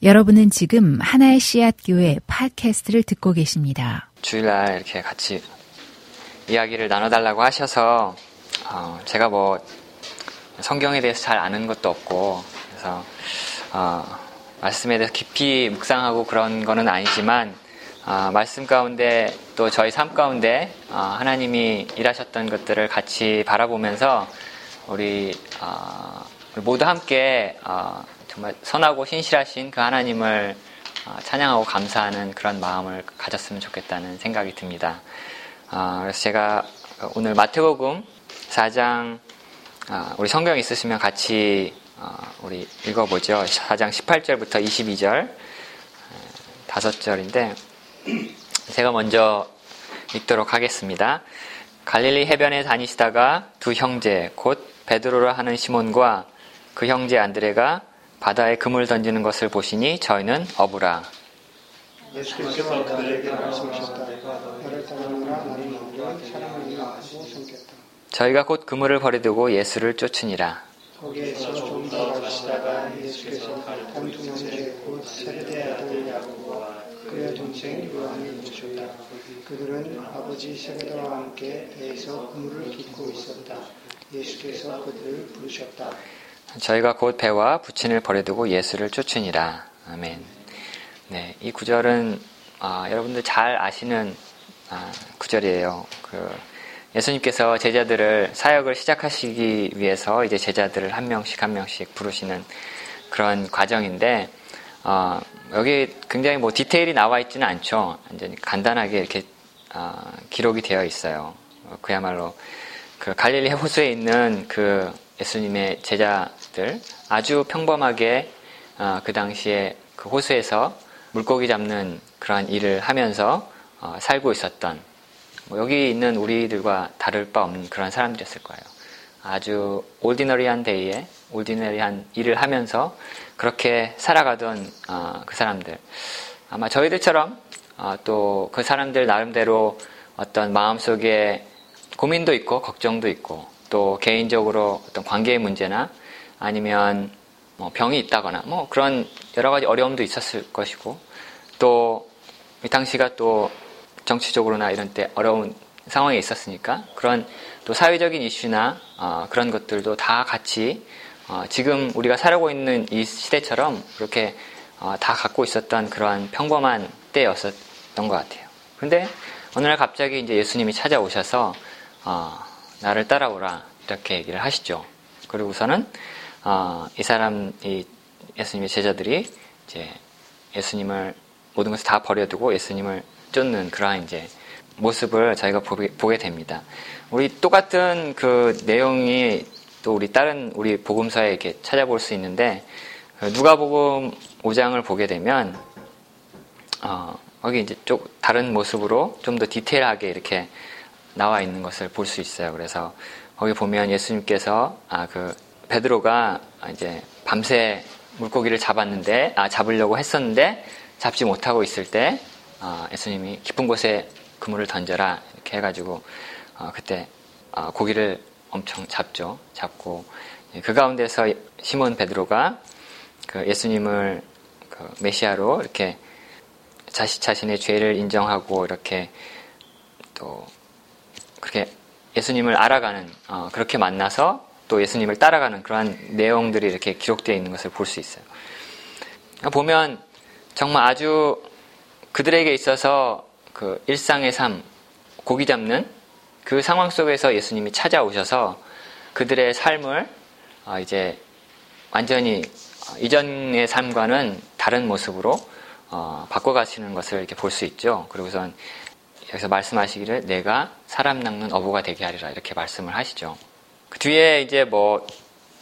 여러분은 지금 하나의 씨앗 교회 팟캐스트를 듣고 계십니다. 주일날 이렇게 같이 이야기를 나눠달라고 하셔서 어, 제가 뭐 성경에 대해서 잘 아는 것도 없고 그래서 어, 말씀에 대해서 깊이 묵상하고 그런 거는 아니지만 어, 말씀 가운데 또 저희 삶 가운데 어, 하나님이 일하셨던 것들을 같이 바라보면서 우리, 어, 모두 함께 어, 정말 선하고 신실하신 그 하나님을 어, 찬양하고 감사하는 그런 마음을 가졌으면 좋겠다는 생각이 듭니다. 어, 그래서 제가 오늘 마태복음 4장 어, 우리 성경 있으시면 같이 우리 읽어보죠. 4장 18절부터 22절 다섯 절인데 제가 먼저 읽도록 하겠습니다. 갈릴리 해변에 다니시다가 두 형제 곧 베드로라 하는 시몬과 그 형제 안드레가 바다에 금을 던지는 것을 보시니 저희는 어부라. 예수께서 그들에게 말씀하셨다. 나를 따르라 나는 너를 사랑하니 하고 섬겼다. 저희가 곧 그물을 버려두고 예수를 쫓으니라. 거기에서 좀 더 가시다가 예수께서 다른 두 형제 곧 세르데 아들 야고보와 그의 동생 요한을 보셨다. 그들은 아버지 세르데와 함께 배에서 그물을 깃고 있었다. 예수께서 그들을 부르셨다. 저희가 곧 배와 부친을 버려두고 예수를 쫓으니라. 아멘. 네, 이 구절은 아, 여러분들 잘 아시는 아, 구절이에요. 그 예수님께서 제자들을 사역을 시작하시기 위해서 이제 제자들을 한 명씩 한 명씩 부르시는 그런 과정인데 어, 여기 굉장히 뭐 디테일이 나와 있지는 않죠. 완전히 간단하게 이렇게 어, 기록이 되어 있어요. 그야말로 그 갈릴리 호수에 있는 그 예수님의 제자 들 아주 평범하게 어, 그 당시에 그 호수에서 물고기 잡는 그러한 일을 하면서 어, 살고 있었던 뭐 여기 있는 우리들과 다를 바 없는 그런 사람들이었을 거예요. 아주 올디너리한 데이에 올디너리한 일을 하면서 그렇게 살아가던 어, 그 사람들 아마 저희들처럼 또 그 사람들 나름대로 어떤 마음속에 고민도 있고 걱정도 있고 또 개인적으로 어떤 관계의 문제나 아니면 뭐 병이 있다거나 뭐 그런 여러 가지 어려움도 있었을 것이고 또 이 당시가 또 정치적으로나 이런 때 어려운 상황에 있었으니까 그런 또 사회적인 이슈나 어, 그런 것들도 다 같이 어, 지금 우리가 살고 있는 이 시대처럼 그렇게 어, 다 갖고 있었던 그러한 평범한 때였었던 것 같아요. 근데 어느 날 갑자기 이제 예수님이 찾아오셔서 어, 나를 따라오라 이렇게 얘기를 하시죠. 그리고서는 어, 이 사람 이 예수님의 제자들이 이제 예수님을 모든 것을 다 버려두고 예수님을 쫓는 그러한 이제 모습을 저희가 보게, 보게 됩니다. 우리 똑같은 그 내용이 또 우리 다른 우리 복음서에 이렇게 찾아볼 수 있는데 그 누가복음 5장을 보게 되면 어, 거기 이제 좀 다른 모습으로 좀 더 디테일하게 이렇게 나와 있는 것을 볼 수 있어요. 그래서 거기 보면 예수님께서 아 그 베드로가 이제 밤새 물고기를 잡았는데 아 잡으려고 했었는데 잡지 못하고 있을 때 아, 예수님이 깊은 곳에 그물을 던져라 이렇게 해가지고 아, 그때 아, 고기를 엄청 잡죠. 잡고 그 가운데서 시몬 베드로가 그 예수님을 그 메시아로 이렇게 자신 자신의 죄를 인정하고 이렇게 또 그렇게 예수님을 알아가는 어, 그렇게 만나서 또 예수님을 따라가는 그러한 내용들이 이렇게 기록되어 있는 것을 볼 수 있어요. 보면 정말 아주 그들에게 있어서 그 일상의 삶, 고기 잡는 그 상황 속에서 예수님이 찾아오셔서 그들의 삶을 어, 이제 완전히 어, 이전의 삶과는 다른 모습으로 어, 바꿔가시는 것을 이렇게 볼 수 있죠. 그리고선 여기서 말씀하시기를 내가 사람 낚는 어부가 되게 하리라 이렇게 말씀을 하시죠. 그 뒤에 이제 뭐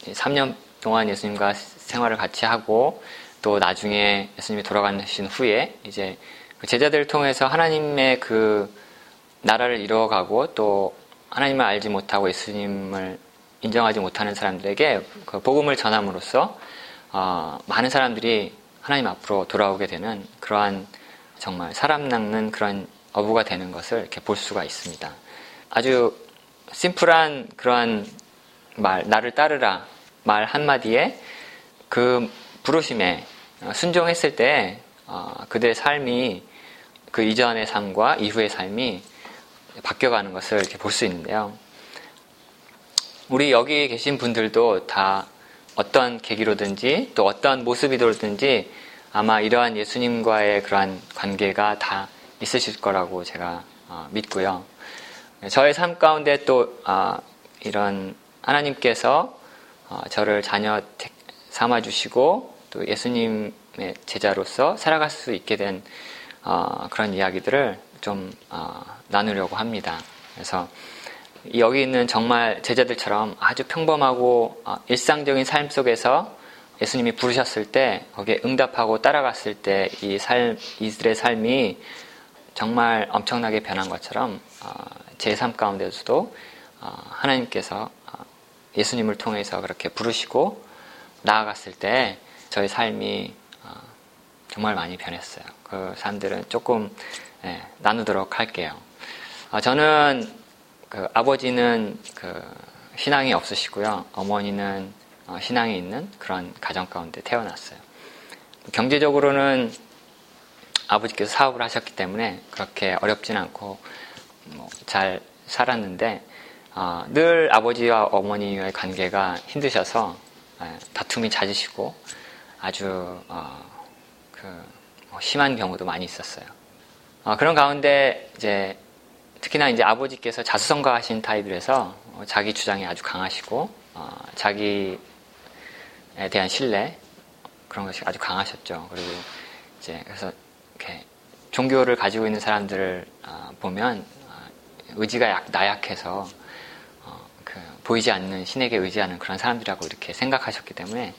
3년 동안 예수님과 생활을 같이 하고 또 나중에 예수님이 돌아가신 후에 이제 그 제자들을 통해서 하나님의 그 나라를 이루어가고 또 하나님을 알지 못하고 예수님을 인정하지 못하는 사람들에게 그 복음을 전함으로써 어, 많은 사람들이 하나님 앞으로 돌아오게 되는 그러한 정말 사람 낚는 그런 어부가 되는 것을 이렇게 볼 수가 있습니다. 아주 심플한 그러한 말, 나를 따르라 말 한마디에 그 부르심에 어, 순종했을 때 어, 그들의 삶이 그 이전의 삶과 이후의 삶이 바뀌어가는 것을 이렇게 볼 수 있는데요. 우리 여기 계신 분들도 다 어떤 계기로든지 또 어떤 모습이로든지 아마 이러한 예수님과의 그러한 관계가 다 있으실 거라고 제가 어, 믿고요. 저의 삶 가운데 또 어, 이런 하나님께서 어, 저를 자녀 삼아 주시고 또 예수님의 제자로서 살아갈 수 있게 된 그런 이야기들을 좀 나누려고 합니다. 그래서 여기 있는 정말 제자들처럼 아주 평범하고 일상적인 삶 속에서 예수님이 부르셨을 때 거기에 응답하고 따라갔을 때 이 삶, 이들의 삶이 정말 엄청나게 변한 것처럼 어, 제삶 가운데서도 어, 하나님께서 어, 예수님을 통해서 그렇게 부르시고 나아갔을 때 저희 삶이 정말 많이 변했어요. 그 사람들은 조금 예, 나누도록 할게요. 저는 그 아버지는 그 신앙이 없으시고요. 어머니는 신앙이 있는 그런 가정 가운데 태어났어요. 경제적으로는 아버지께서 사업을 하셨기 때문에 그렇게 어렵지는 않고 뭐 잘 살았는데 어, 늘 아버지와 어머니의 관계가 힘드셔서 예, 다툼이 잦으시고 아주 어, 그뭐 심한 경우도 많이 있었어요. 어, 그런 가운데 이제 특히나 이제 아버지께서 자수성가하신 타입이라서 어, 자기 주장이 아주 강하시고 어, 자기에 대한 신뢰 그런 것이 아주 강하셨죠. 그리고 이제 그래서 이렇게 종교를 가지고 있는 사람들을 어, 보면 어, 의지가 약, 나약해서 어, 그 보이지 않는 신에게 의지하는 그런 사람들이라고 이렇게 생각하셨기 때문에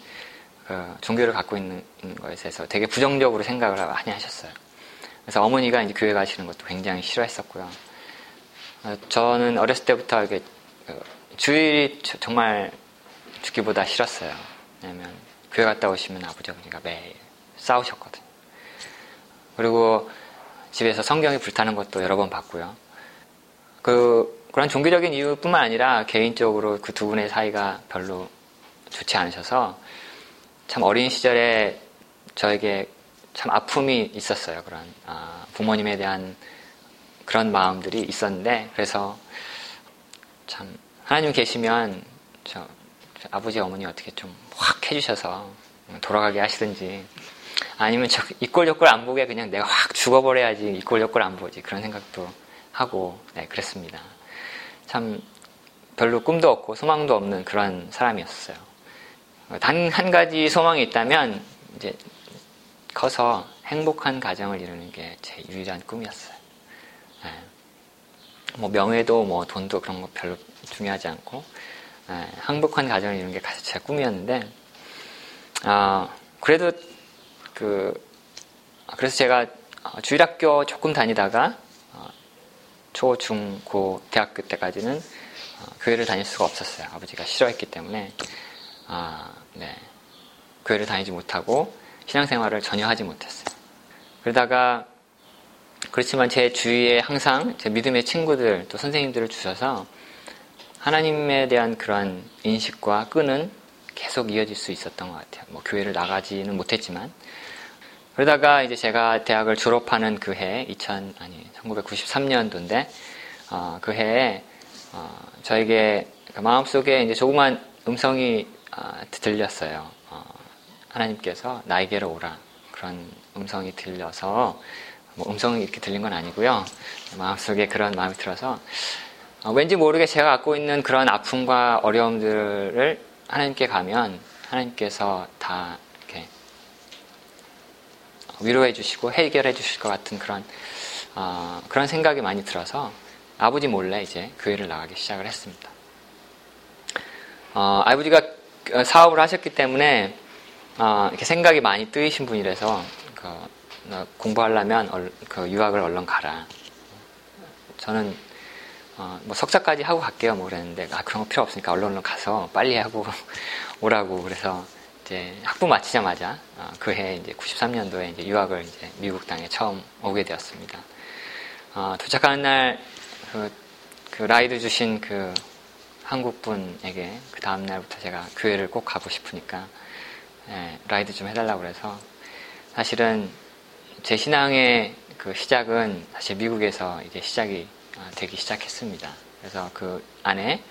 그 종교를 갖고 있는 것에 대해서 되게 부정적으로 생각을 많이 하셨어요. 그래서 어머니가 이제 교회 가시는 것도 굉장히 싫어했었고요. 저는 어렸을 때부터 이게 그 주일이 정말 죽기보다 싫었어요. 왜냐면 교회 갔다 오시면 아버지 어머니가 매일 싸우셨거든요. 그리고 집에서 성경이 불타는 것도 여러 번 봤고요. 그, 그런 종교적인 이유뿐만 아니라 개인적으로 그 두 분의 사이가 별로 좋지 않으셔서 참 어린 시절에 저에게 참 아픔이 있었어요. 그런 아, 부모님에 대한 그런 마음들이 있었는데 그래서 참 하나님 계시면 저, 저 아버지 어머니 어떻게 좀 확 해주셔서 돌아가게 하시든지 아니면 저 이꼴저꼴 안 보게 그냥 내가 확 죽어버려야지 이꼴저꼴 안 보지 그런 생각도 하고 네 그랬습니다. 참 별로 꿈도 없고 소망도 없는 그런 사람이었어요. 단 한 가지 소망이 있다면 이제 커서 행복한 가정을 이루는 게 제 유일한 꿈이었어요. 네. 뭐 명예도 뭐 돈도 그런 거 별로 중요하지 않고 네. 행복한 가정을 이루는 게제 꿈이었는데 아 그래도 그 그래서 제가 어, 주일학교 조금 다니다가 어, 초, 중, 고, 대학교 때까지는 어, 교회를 다닐 수가 없었어요. 아버지가 싫어했기 때문에 아, 네. 교회를 다니지 못하고 신앙생활을 전혀 하지 못했어요. 그러다가 그렇지만 제 주위에 항상 제 믿음의 친구들 또 선생님들을 주셔서 하나님에 대한 그런 인식과 끈은 계속 이어질 수 있었던 것 같아요. 뭐 교회를 나가지는 못했지만 그러다가 이제 제가 대학을 졸업하는 그 해, 2000, 아니, 1993년도인데, 어, 그 해에, 어, 저에게 그 마음속에 이제 조그만 음성이 어, 들렸어요. 어, 하나님께서 나에게로 오라. 그런 음성이 들려서, 뭐 음성이 이렇게 들린 건 아니고요. 마음속에 그런 마음이 들어서, 어, 왠지 모르게 제가 갖고 있는 그런 아픔과 어려움들을 하나님께 가면 하나님께서 다 위로해 주시고 해결해 주실 것 같은 그런 어, 그런 생각이 많이 들어서 아버지 몰래 이제 교회를 나가기 시작을 했습니다. 어, 아버지가 사업을 하셨기 때문에 어, 이렇게 생각이 많이 뜨이신 분이라서 그, 공부하려면 얼, 그 유학을 얼른 가라. 저는 어, 뭐 석사까지 하고 갈게요 뭐 그랬는데 아 그런 거 필요 없으니까 얼른 얼른 가서 빨리 하고 오라고 그래서 이제 학부 마치자마자 어, 그해 이제 93년도에 이제 유학을 이제 미국 땅에 처음 오게 되었습니다. 어, 도착하는 날 그, 그 라이드 주신 그 한국 분에게 그 다음 날부터 제가 교회를 꼭 가고 싶으니까 예, 라이드 좀 해달라고 그래서 사실은 제 신앙의 그 시작은 사실 미국에서 이제 시작이 어, 되기 시작했습니다. 그래서 그 안에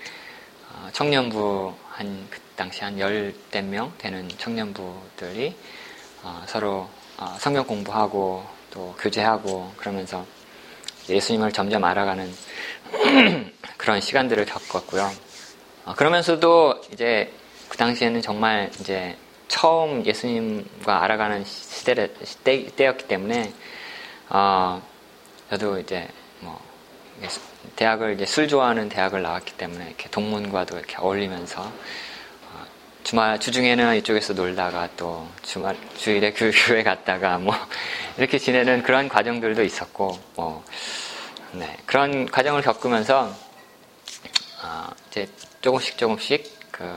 어, 청년부 한 그 당시 한 열댓 명 되는 청년부들이 어, 서로 성경 공부하고 또 교제하고 그러면서 예수님을 점점 알아가는 그런 시간들을 겪었고요. 그러면서도 이제 그 당시에는 정말 이제 처음 예수님과 알아가는 시대, 때였기 때문에 어, 저도 이제 뭐 대학을 이제 술 좋아하는 대학을 나왔기 때문에 이렇게 동문과도 이렇게 어울리면서 어, 주말 주중에는 이쪽에서 놀다가 또 주말 주일에 그 교회 갔다가 뭐 이렇게 지내는 그런 과정들도 있었고 뭐 네, 그런 과정을 겪으면서 어, 이제 조금씩 조금씩 그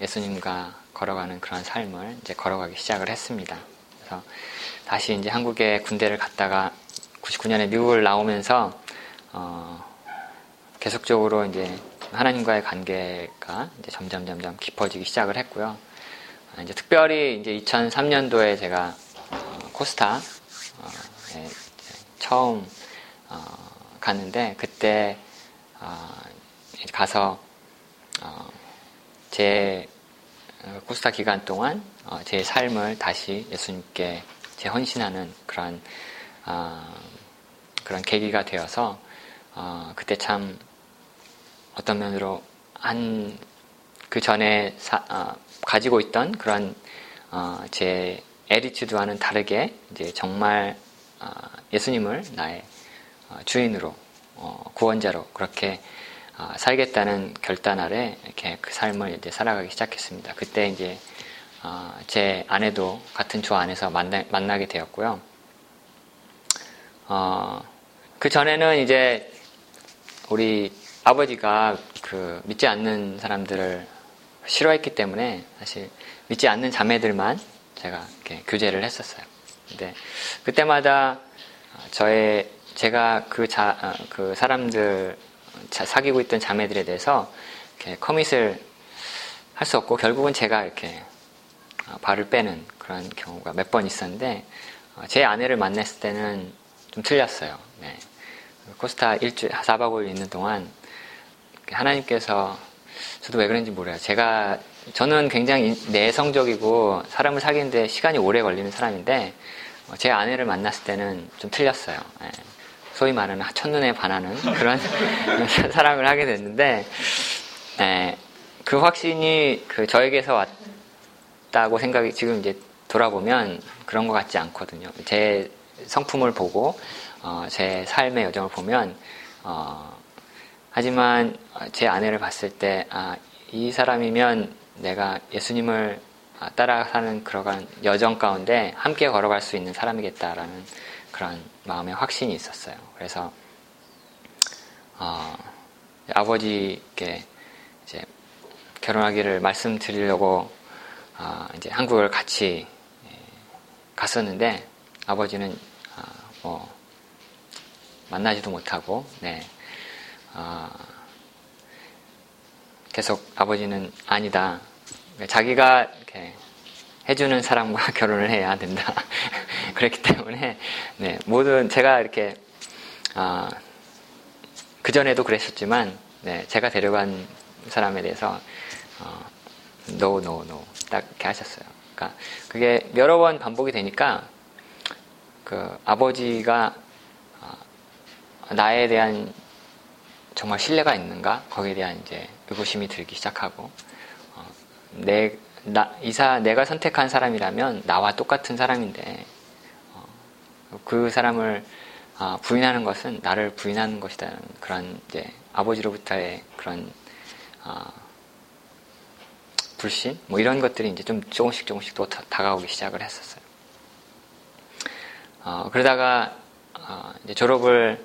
예수님과 걸어가는 그런 삶을 이제 걸어가기 시작을 했습니다. 그래서 다시 이제 한국에 군대를 갔다가 99년에 미국을 나오면서 어, 계속적으로 이제 하나님과의 관계가 이제 점점 점점 깊어지기 시작을 했고요. 아, 이제 특별히 이제 2003년도에 제가 어, 코스타 어, 예, 처음 어, 갔는데 그때 어, 가서 어, 제 어, 코스타 기간 동안 어, 제 삶을 다시 예수님께 재헌신하는 그런 어, 그런 계기가 되어서 그때 참 어떤 면으로 한그 전에 사, 가지고 있던 그런 제 에리튜드와는 다르게 이제 정말 예수님을 나의 주인으로 구원자로 그렇게 어, 살겠다는 결단 아래 이렇게 그 삶을 이제 살아가기 시작했습니다. 그때 이제 어, 제 아내도 같은 조 안에서 만나, 만나게 되었고요. 어, 그 전에는 이제 우리 아버지가 그 믿지 않는 사람들을 싫어했기 때문에 사실 믿지 않는 자매들만 제가 이렇게 교제를 했었어요. 근데 그때마다 저의 제가 그 자, 그 사람들 사귀고 있던 자매들에 대해서 이렇게 커밋을 할 수 없고 결국은 제가 이렇게 어, 발을 빼는 그런 경우가 몇 번 있었는데 어, 제 아내를 만났을 때는 좀 틀렸어요. 네. 코스타 일주일 4박 5일 있는 동안 하나님께서 저도 왜 그런지 몰라요. 제가 저는 굉장히 내성적이고 사람을 사귀는데 시간이 오래 걸리는 사람인데 어, 제 아내를 만났을 때는 좀 틀렸어요. 네. 소위 말하는 첫눈에 반하는 그런 사랑을 하게 됐는데 네, 그 확신이 그 저에게서 왔다고 생각이 지금 이제 돌아보면 그런 것 같지 않거든요. 제 성품을 보고 어, 제 삶의 여정을 보면 어, 하지만 제 아내를 봤을 때 아, 이 사람이면 내가 예수님을 따라 사는 그러한 여정 가운데 함께 걸어갈 수 있는 사람이겠다라는 그런 마음의 확신이 있었어요. 그래서 어, 아버지께 이제 결혼하기를 말씀드리려고 어, 이제 한국을 같이 예, 갔었는데 아버지는 어, 뭐 만나지도 못하고 네. 어, 계속 아버지는 아니다. 자기가 해주는 사람과 결혼을 해야 된다. 그렇기 때문에 네, 모든 제가 이렇게 어, 그 전에도 그랬었지만 네, 제가 데려간 사람에 대해서 어, no no no 딱 이렇게 하셨어요. 그러니까 그게 여러 번 반복이 되니까 그 아버지가 어, 나에 대한 정말 신뢰가 있는가? 거기에 대한 이제 의구심이 들기 시작하고 어, 내 나, 이사 내가 선택한 사람이라면 나와 똑같은 사람인데 어, 그 사람을 어, 부인하는 것은 나를 부인하는 것이다는 그런 이제 아버지로부터의 그런 어, 불신? 뭐 이런 것들이 이제 좀 조금씩 조금씩 또 다, 가오기 시작을 했었어요. 어, 그러다가 어, 이제 졸업을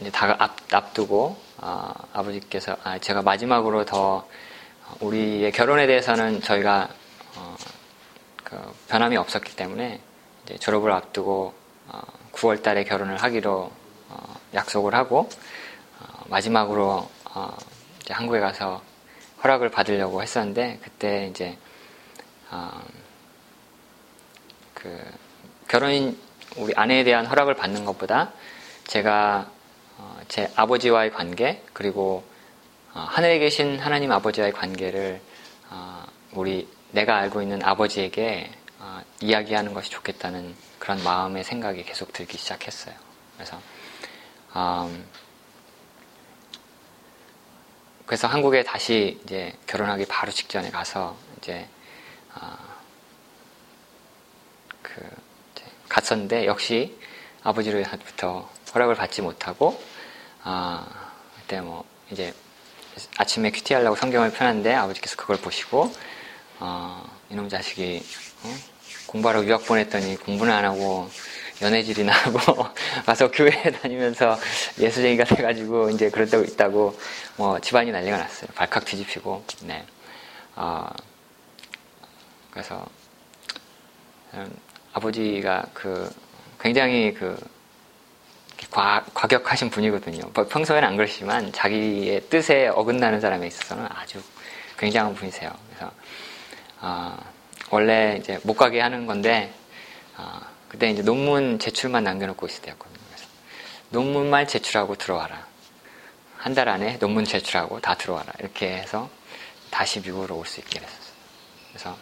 이제 다 앞, 앞두고 어, 아버지께서 아, 제가 마지막으로 더 우리의 결혼에 대해서는 저희가 어, 그 변함이 없었기 때문에 졸업을 앞두고 어, 9월 달에 결혼을 하기로 어, 약속을 하고 어, 마지막으로 어, 한국에 가서 허락을 받으려고 했었는데 그때 이제 어, 그그 결혼인 우리 아내에 대한 허락을 받는 것보다 제가 어, 제 아버지와의 관계 그리고 어, 하늘에 계신 하나님 아버지와의 관계를 어, 우리 내가 알고 있는 아버지에게 어, 이야기하는 것이 좋겠다는 그런 마음의 생각이 계속 들기 시작했어요. 그래서 음, 그래서 한국에 다시 이제 결혼하기 바로 직전에 가서 이제 어, 그 갔었는데 역시 아버지로부터 허락을 받지 못하고 어, 그때 뭐 이제 아침에 큐티 하려고 성경을 펴놨는데 아버지께서 그걸 보시고 어, 이놈 자식이 어? 공부하러 유학 보냈더니 공부는 안 하고 연애질이나 하고 와서 교회 다니면서 예수쟁이가 돼가지고 이제 그러고 있다고 뭐 집안이 난리가 났어요. 발칵 뒤집히고 네. 어, 그래서 음, 아버지가 그 굉장히 그 과, 과격하신 분이거든요. 뭐 평소에는 안 그러시지만 자기의 뜻에 어긋나는 사람에 있어서는 아주 굉장한 분이세요. 그래서 어, 원래 이제 못 가게 하는 건데 어, 그때 이제 논문 제출만 남겨놓고 있을 때였거든요. 그래서 논문만 제출하고 들어와라. 한 달 안에 논문 제출하고 다 들어와라. 이렇게 해서 다시 미국으로 올 수 있게 됐었어요. 그래서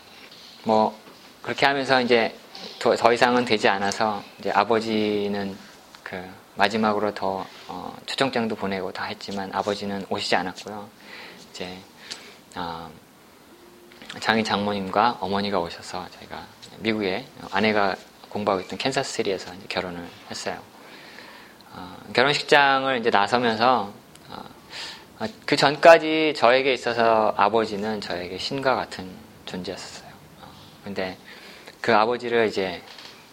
뭐 그렇게 하면서 이제 더, 더 이상은 되지 않아서 이제 아버지는 그 마지막으로 더 어, 초청장도 보내고 다 했지만 아버지는 오시지 않았고요. 이제 어, 장인 장모님과 어머니가 오셔서 저희가 미국에 아내가 공부하고 있던 캔사스시리에서 결혼을 했어요. 어, 결혼식장을 이제 나서면서 어, 어, 그 전까지 저에게 있어서 아버지는 저에게 신과 같은 존재였어요. 어, 근데 그 아버지를 이제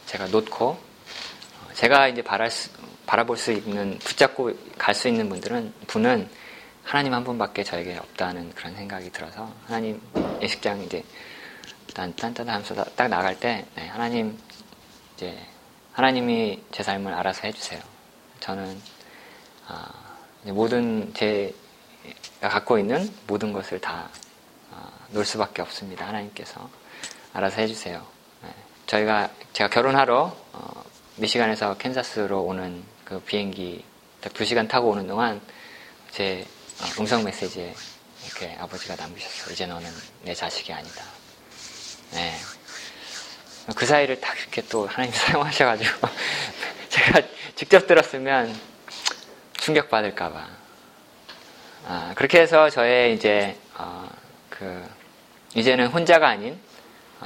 제가 놓고 어, 제가 이제 바랄 수, 바라볼 수 있는 붙잡고 갈 수 있는 분들은 분은 하나님 한 분밖에 저에게 없다는 그런 생각이 들어서 하나님 예식장 이제 딴딴딴 하면서 딱 나갈 때 네, 하나님 이제 하나님이 제 삶을 알아서 해주세요. 저는 아, 모든 제가 갖고 있는 모든 것을 다 아, 놓을 수밖에 없습니다. 하나님께서 알아서 해주세요. 네, 저희가 제가 결혼하러 어, 미시간에서 캔자스로 오는 그 비행기 딱 두 시간 타고 오는 동안 제 어, 음성 메시지에 이렇게 아버지가 남기셨어. 이제 너는 내 자식이 아니다. 네. 그 사이를 딱 이렇게 또 하나님 사용하셔가지고 제가 직접 들었으면 충격받을까봐. 아, 그렇게 해서 저의 이제, 어, 그, 이제는 혼자가 아닌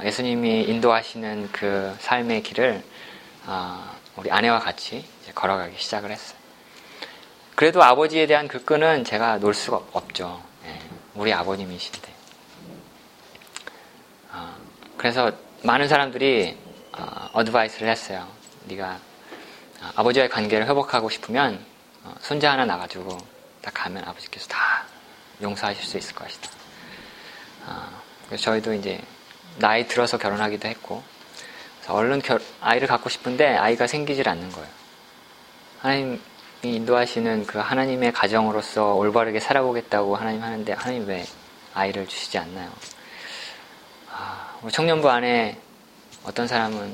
예수님이 인도하시는 그 삶의 길을 어, 우리 아내와 같이 걸어가기 시작을 했어요. 그래도 아버지에 대한 그 끈은 제가 놓을 수가 없죠. 예, 우리 아버님이신데. 어, 그래서 많은 사람들이 어, 어드바이스를 했어요. 네가 어, 아버지와의 관계를 회복하고 싶으면 어, 손자 하나 나가지고 딱 가면 아버지께서 다 용서하실 수 있을 것이다. 어, 그래서 저희도 이제 나이 들어서 결혼하기도 했고 얼른 결, 아이를 갖고 싶은데 아이가 생기질 않는 거예요. 하나님이 인도하시는 그 하나님의 가정으로서 올바르게 살아보겠다고 하나님 하는데 하나님 왜 아이를 주시지 않나요? 아, 청년부 안에 어떤 사람은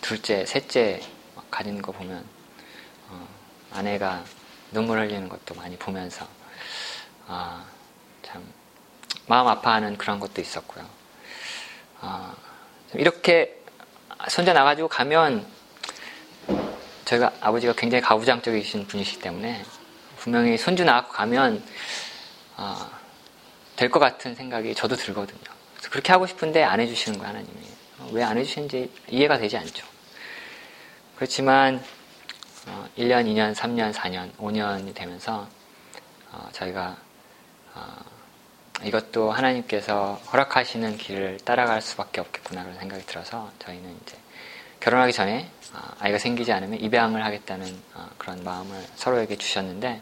둘째, 셋째 가지는 거 보면 어, 아내가 눈물 흘리는 것도 많이 보면서 아, 참 마음 아파하는 그런 것도 있었고요. 아, 이렇게 손자 나가지고 가면 저희가 아버지가 굉장히 가부장적이신 분이시기 때문에 분명히 손주 나갖고 가면 어, 될것 같은 생각이 저도 들거든요. 그렇게 하고 싶은데 안 해주시는 거예요, 하나님이. 어, 왜안 해주시는지 이해가 되지 않죠. 그렇지만 어, 1년, 2년, 3년, 4년, 5년이 되면서 어, 저희가 어, 이것도 하나님께서 허락하시는 길을 따라갈 수밖에 없겠구나 그런 생각이 들어서 저희는 이제 결혼하기 전에 아, 아이가 생기지 않으면 입양을 하겠다는 어, 그런 마음을 서로에게 주셨는데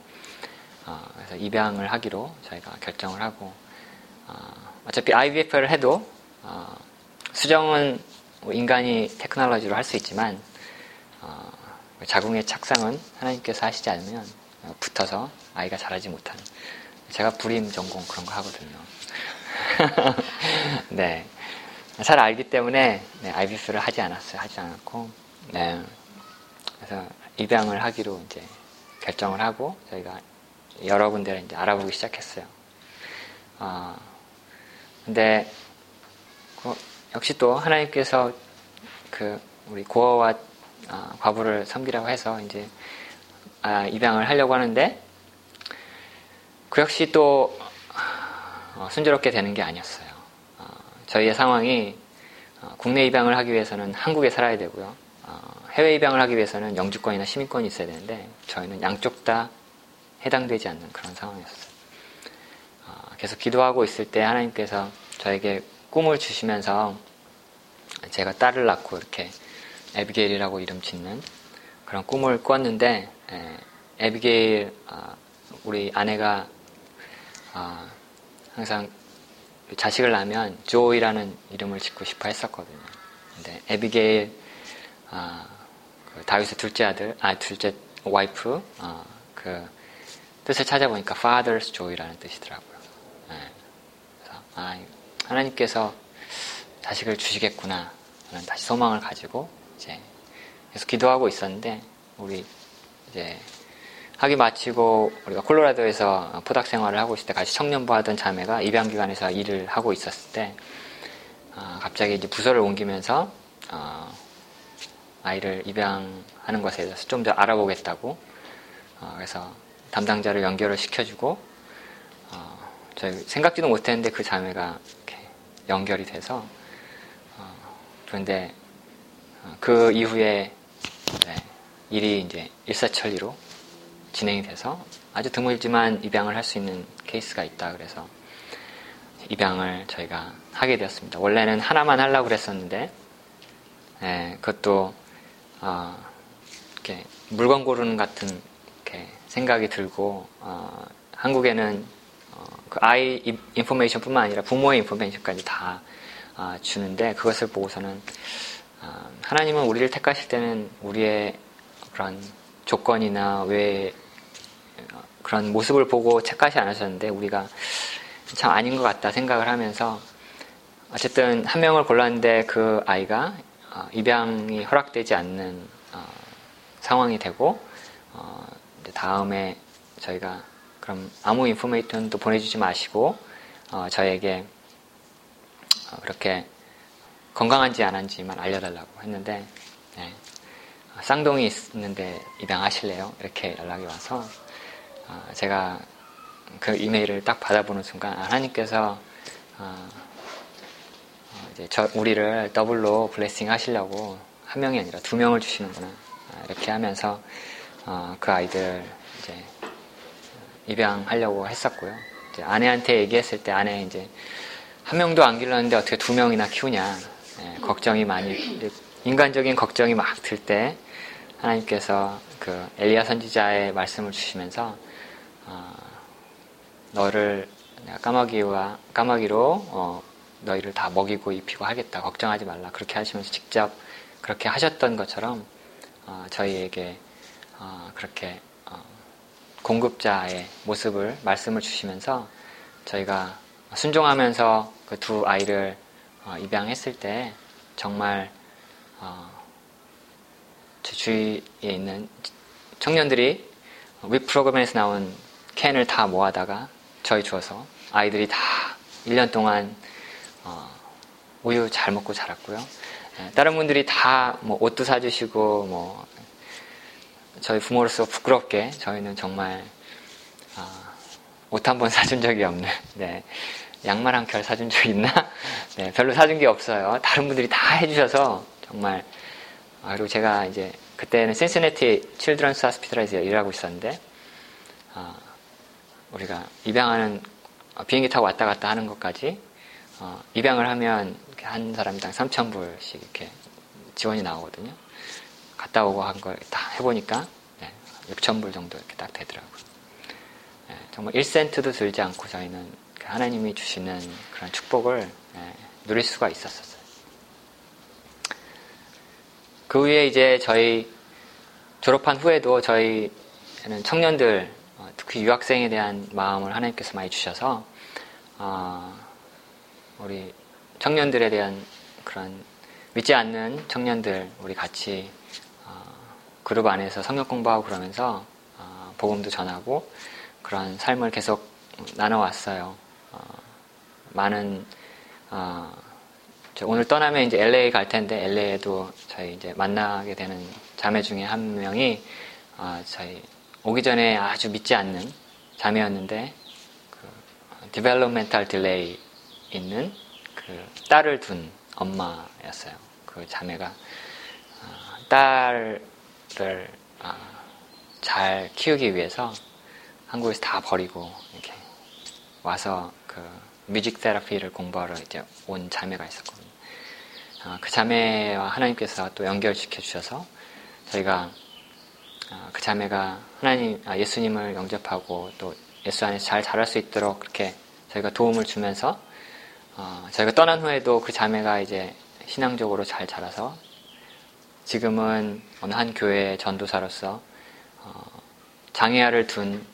어, 그래서 입양을 하기로 저희가 결정을 하고 어, 어차피 IVF를 해도 수정은 뭐 인간이 테크놀로지로 할 수 있지만 자궁의 착상은 하나님께서 하시지 않으면 붙어서 아이가 자라지 못하는 제가 불임 전공 그런 거 하거든요. 네. 잘 알기 때문에 네, IBF를 하지 않았어요. 하지 않았고 네. 그래서 입양을 하기로 이제 결정을 하고 저희가 여러 군데를 이제 알아보기 시작했어요. 아, 근데 그 역시 또 하나님께서 그 우리 고아와 아, 과부를 섬기라고 해서 이제 아, 입양을 하려고 하는데 그 역시 또 어, 순조롭게 되는 게 아니었어요. 어, 저희의 상황이 어, 국내 입양을 하기 위해서는 한국에 살아야 되고요. 어, 해외 입양을 하기 위해서는 영주권이나 시민권이 있어야 되는데 저희는 양쪽 다 해당되지 않는 그런 상황이었어요. 어, 계속 기도하고 있을 때 하나님께서 저에게 꿈을 주시면서 제가 딸을 낳고 이렇게 에비게일이라고 이름 짓는 그런 꿈을 꿨는데 에, 에비게일 어, 우리 아내가 어, 항상 자식을 낳으면 조이라는 이름을 짓고 싶어 했었거든요. 근데 에비게일 어, 그 다윗의 둘째 아들, 아 둘째 와이프 어, 그 뜻을 찾아보니까 Father's Joy라는 뜻이더라고요. 네. 그래서 아, 하나님께서 자식을 주시겠구나 하는 다시 소망을 가지고 이제 계속 기도하고 있었는데 우리 이제 학위 마치고 우리가 콜로라도에서 포닥 생활을 하고 있을 때 같이 청년부 하던 자매가 입양기관에서 일을 하고 있었을 때 어, 갑자기 이제 부서를 옮기면서 어, 아이를 입양하는 것에 대해서 좀 더 알아보겠다고 어, 그래서 담당자를 연결을 시켜주고 어, 저희 생각지도 못했는데 그 자매가 이렇게 연결이 돼서 어, 그런데 어, 그 이후에 네, 일이 이제 일사천리로 진행이 돼서 아주 드물지만 입양을 할 수 있는 케이스가 있다 그래서 입양을 저희가 하게 되었습니다. 원래는 하나만 하려고 그랬었는데 네, 그것도 어, 이렇게 물건 고르는 같은 이렇게 생각이 들고 어, 한국에는 어, 그 아이 인포메이션뿐만 아니라 부모의 인포메이션까지 다 어, 주는데 그것을 보고서는 어, 하나님은 우리를 택하실 때는 우리의 그런 조건이나 왜 어, 그런 모습을 보고 책하지 않으셨는데 우리가 참 아닌 것 같다 생각을 하면서 어쨌든 한 명을 골랐는데 그 아이가 어, 입양이 허락되지 않는 어, 상황이 되고 다음에 저희가 그럼 아무 인포메이션도 보내주지 마시고 저에게 그렇게 건강한지 안 한지만 알려달라고 했는데 네. 쌍둥이 있는데 입양하실래요? 이렇게 연락이 와서 어, 제가 그 이메일을 딱 받아보는 순간 하나님께서 어, 어, 이제 저 우리를 double로 blessing 하시려고 한 명이 아니라 두 명을 주시는구나 이렇게 하면서 그 아이들 이제 입양하려고 했었고요. 아내한테 얘기했을 때 아내 이제 한 명도 안 길렀는데 어떻게 두 명이나 키우냐 네, 걱정이 많이 인간적인 걱정이 막 들 때 하나님께서 그 엘리야 선지자의 말씀을 주시면서 어, 너를 내가 까마귀와 까마귀로 어, 너희를 다 먹이고 입히고 하겠다. 걱정하지 말라. 그렇게 하시면서 직접 그렇게 하셨던 것처럼 어, 저희에게 어, 그렇게 어, 공급자의 모습을 말씀을 주시면서 저희가 순종하면서 그 두 아이를 어, 입양했을 때 정말 제 주위에 있는 청년들이 웹 프로그램에서 나온 캔을 다 모아다가 저희 주어서 아이들이 다 1년 동안 어, 우유 잘 먹고 자랐고요. 예, 다른 분들이 다 뭐 옷도 사주시고 뭐 저희 부모로서 부끄럽게 저희는 정말 어, 옷한 번 사준 적이 없는 네, 양말 한 켤 사준 적 있나? 네, 별로 사준 게 없어요. 다른 분들이 다 해주셔서 정말 아, 그리고 제가 이제 그때는 센스네티 칠드런스 하스피탈에서 일하고 있었는데 어, 우리가 입양하는 어, 비행기 타고 왔다 갔다 하는 것까지 어, 입양을 하면 한 사람당 3,000불씩 이렇게 지원이 나오거든요. 갔다 오고 한 걸 다 해보니까 네, 6,000불 정도 이렇게 딱 되더라고요. 네, 정말 1센트도 들지 않고 저희는 그 하나님이 주시는 그런 축복을 네, 누릴 수가 있었어요. 그 후에 이제 저희 졸업한 후에도 저희는 청년들, 어, 특히 유학생에 대한 마음을 하나님께서 많이 주셔서, 어, 우리 청년들에 대한 그런 믿지 않는 청년들 우리 같이 어, 그룹 안에서 성경 공부하고 그러면서 어, 복음도 전하고 그런 삶을 계속 나눠왔어요. 어, 많은 오늘 떠나면 이제 LA 갈 텐데 LA에도 저희 이제 만나게 되는 자매 중에 한 명이 저희 오기 전에 아주 믿지 않는 자매였는데 그 developmental delay 있는 그 딸을 둔 엄마였어요. 그 자매가 어, 딸을 어, 잘 키우기 위해서 한국에서 다 버리고 이렇게 와서 그 뮤직 테라피를 공부하러 이제 온 자매가 있었거든요. 어, 그 자매와 하나님께서 또 연결시켜 주셔서 저희가 그 자매가 하나님 아, 예수님을 영접하고 또 예수 안에서 잘 자랄 수 있도록 그렇게 저희가 도움을 주면서 어, 저희가 떠난 후에도 그 자매가 이제 신앙적으로 잘 자라서 지금은 어느 한 교회 전도사로서 어, 장애아를 둔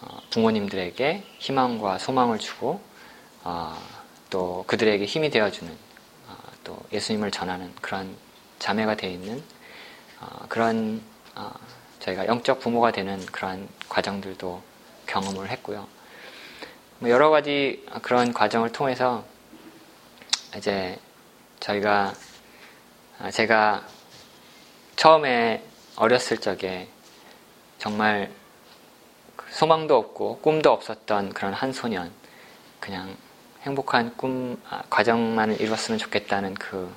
어, 부모님들에게 희망과 소망을 주고 어, 또 그들에게 힘이 되어주는 어, 또 예수님을 전하는 그런 자매가 되어 있는 어, 그런 저희가 영적 부모가 되는 그런 과정들도 경험을 했고요. 뭐 여러 가지 그런 과정을 통해서 이제 저희가 아, 제가 처음에 어렸을 적에 정말 그 소망도 없고 꿈도 없었던 그런 한 소년 그냥 행복한 꿈 아, 과정만을 이루었으면 좋겠다는 그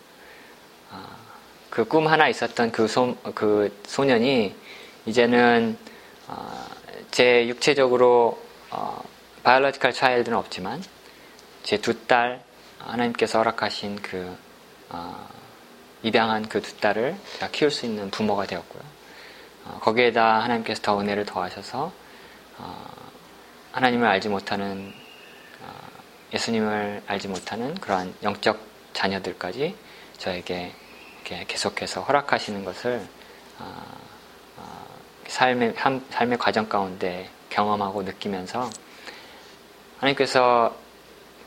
그꿈 아, 그 하나 있었던 그, 소, 그 소년이 이제는 제 육체적으로 어, biological child는 없지만 제 두 딸 하나님께서 허락하신 그 어, 입양한 그 두 딸을 제가 키울 수 있는 부모가 되었고요. 어, 거기에다 하나님께서 더 은혜를 더하셔서 어, 하나님을 알지 못하는 어, 예수님을 알지 못하는 그러한 영적 자녀들까지 저에게 계속해서 허락하시는 것을 어, 어, 삶의 삶의 과정 가운데 경험하고 느끼면서 하나님께서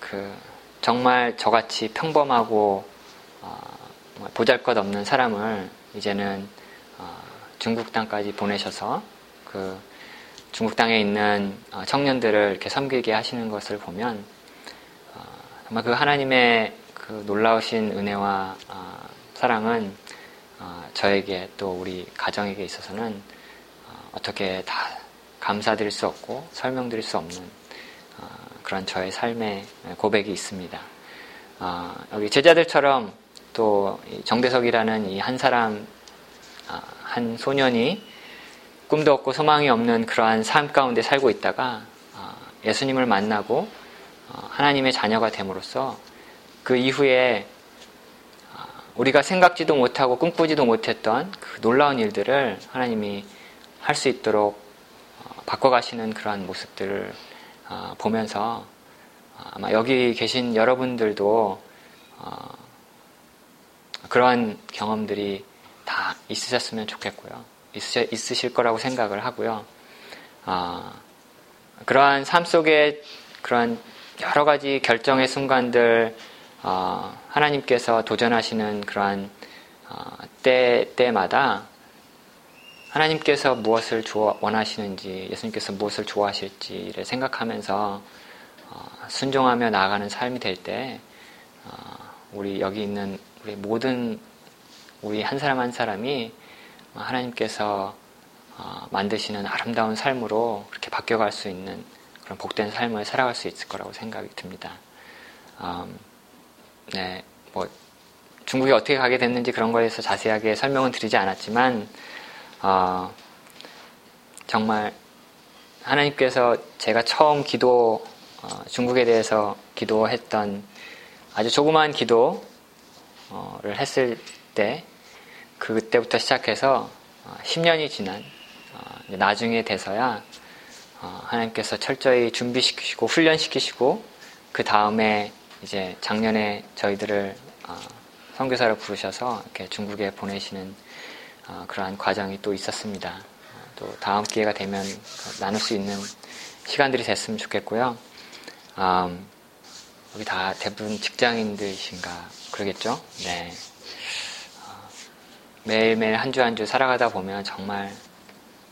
그 정말 저같이 평범하고 어, 보잘것없는 사람을 이제는 어, 중국 땅까지 보내셔서 그 중국 땅에 있는 어, 청년들을 이렇게 섬기게 하시는 것을 보면 어, 정말 그 하나님의 그 놀라우신 은혜와 어, 사랑은 어, 저에게 또 우리 가정에게 있어서는 어떻게 다 감사드릴 수 없고 설명드릴 수 없는 어, 그런 저의 삶의 고백이 있습니다. 어, 여기 제자들처럼 또 정대석이라는 이 한 사람, 어, 한 소년이 꿈도 없고 소망이 없는 그러한 삶 가운데 살고 있다가 예수님을 만나고 하나님의 자녀가 됨으로써 그 이후에 우리가 생각지도 못하고 꿈꾸지도 못했던 그 놀라운 일들을 하나님이 할 수 있도록 바꿔가시는 그러한 모습들을 어, 보면서 어, 아마 여기 계신 여러분들도 어, 그러한 경험들이 다 있으셨으면 좋겠고요. 있으실 거라고 생각을 하고요. 그러한 삶 속에 그러한 여러 가지 결정의 순간들 하나님께서 도전하시는 그러한 때 때마다 하나님께서 무엇을 원하시는지, 예수님께서 무엇을 좋아하실지를 생각하면서 어, 순종하며 나아가는 삶이 될 때, 어, 우리 여기 있는 우리 모든 우리 한 사람 한 사람이 하나님께서 어, 만드시는 아름다운 삶으로 그렇게 바뀌어갈 수 있는 그런 복된 삶을 살아갈 수 있을 거라고 생각이 듭니다. 음, 네, 뭐 중국에 어떻게 가게 됐는지 그런 거에 대해서 자세하게 설명은 드리지 않았지만 어, 정말 하나님께서 제가 처음 기도 어, 중국에 대해서 기도했던 아주 조그마한 기도를 했을 때 그때부터 시작해서 10년이 어, 지난 어, 나중에 돼서야 어, 하나님께서 철저히 준비시키시고 훈련시키시고 그 다음에 이제 작년에 저희들을 선교사로 부르셔서 이렇게 중국에 보내시는 어, 그러한 과정이 또 있었습니다. 어, 또 다음 기회가 되면 나눌 수 있는 시간들이 됐으면 좋겠고요. 음, 여기 다 대부분 직장인들이신가 그러겠죠? 네. 어, 매일매일 한 주 한 주 살아가다 보면 정말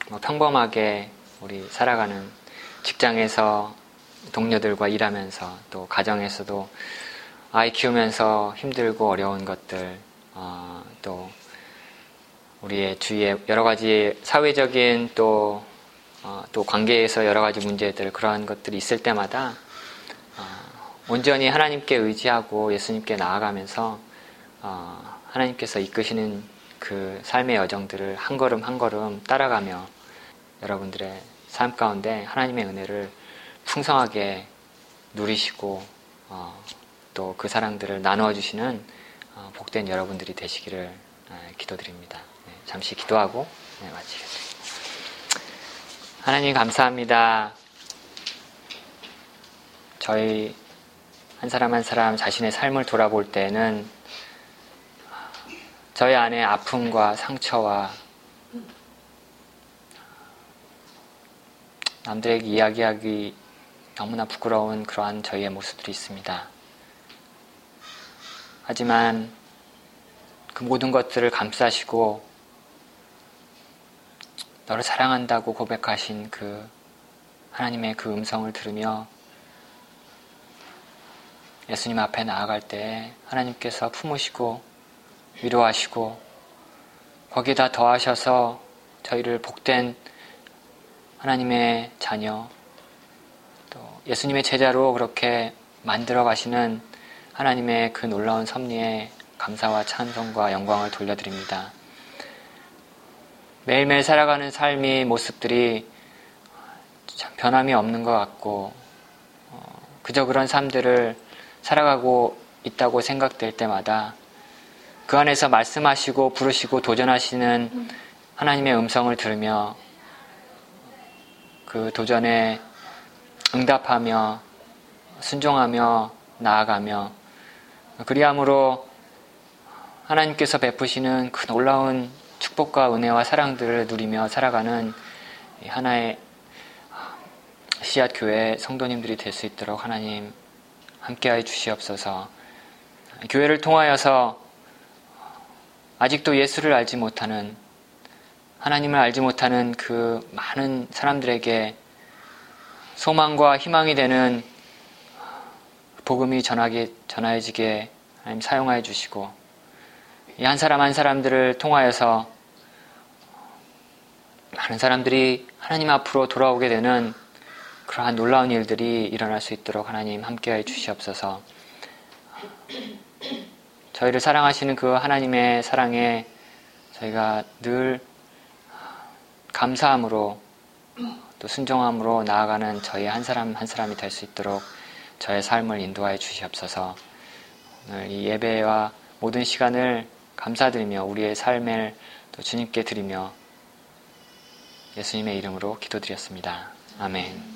뭐 평범하게 우리 살아가는 직장에서 동료들과 일하면서 또 가정에서도 아이 키우면서 힘들고 어려운 것들 어, 또 우리의 주위에 여러 가지 사회적인 또, 어, 또 관계에서 여러 가지 문제들 그러한 것들이 있을 때마다 어, 온전히 하나님께 의지하고 예수님께 나아가면서 어, 하나님께서 이끄시는 그 삶의 여정들을 한 걸음 한 걸음 따라가며 여러분들의 삶 가운데 하나님의 은혜를 풍성하게 누리시고 어, 또그 사랑들을 나누어 주시는 어, 복된 여러분들이 되시기를 어, 기도드립니다. 네, 잠시 기도하고 네, 마치겠습니다. 하나님 감사합니다. 저희 한 사람 한 사람 자신의 삶을 돌아볼 때는 저희 안에 아픔과 상처와 남들에게 이야기하기 너무나 부끄러운 그러한 저희의 모습들이 있습니다. 하지만 그 모든 것들을 감싸시고 너를 사랑한다고 고백하신 그 하나님의 그 음성을 들으며 예수님 앞에 나아갈 때 하나님께서 품으시고 위로하시고 거기에다 더하셔서 저희를 복된 하나님의 자녀, 또 예수님의 제자로 그렇게 만들어 가시는 하나님의 그 놀라운 섭리에 감사와 찬송과 영광을 돌려드립니다. 매일매일 살아가는 삶의 모습들이 참 변함이 없는 것 같고, 어, 그저 그런 삶들을 살아가고 있다고 생각될 때마다 그 안에서 말씀하시고 부르시고 도전하시는 하나님의 음성을 들으며 그 도전에 응답하며 순종하며 나아가며 그리함으로 하나님께서 베푸시는 그 놀라운 축복과 은혜와 사랑들을 누리며 살아가는 하나의 씨앗 교회 성도님들이 될 수 있도록 하나님 함께하여 주시옵소서. 교회를 통하여서 아직도 예수를 알지 못하는 하나님을 알지 못하는 그 많은 사람들에게 소망과 희망이 되는 복음이 전하게, 전해지게 하나님 사용하여 주시고 이 한 사람 한 사람들을 통하여서 많은 사람들이 하나님 앞으로 돌아오게 되는 그러한 놀라운 일들이 일어날 수 있도록 하나님 함께하여 주시옵소서. 저희를 사랑하시는 그 하나님의 사랑에 저희가 늘 감사함으로 또 순종함으로 나아가는 저희 한 사람 한 사람이 될 수 있도록 저의 삶을 인도하여 주시옵소서. 오늘 이 예배와 모든 시간을 감사드리며 우리의 삶을 또 주님께 드리며 예수님의 이름으로 기도드렸습니다. 아멘.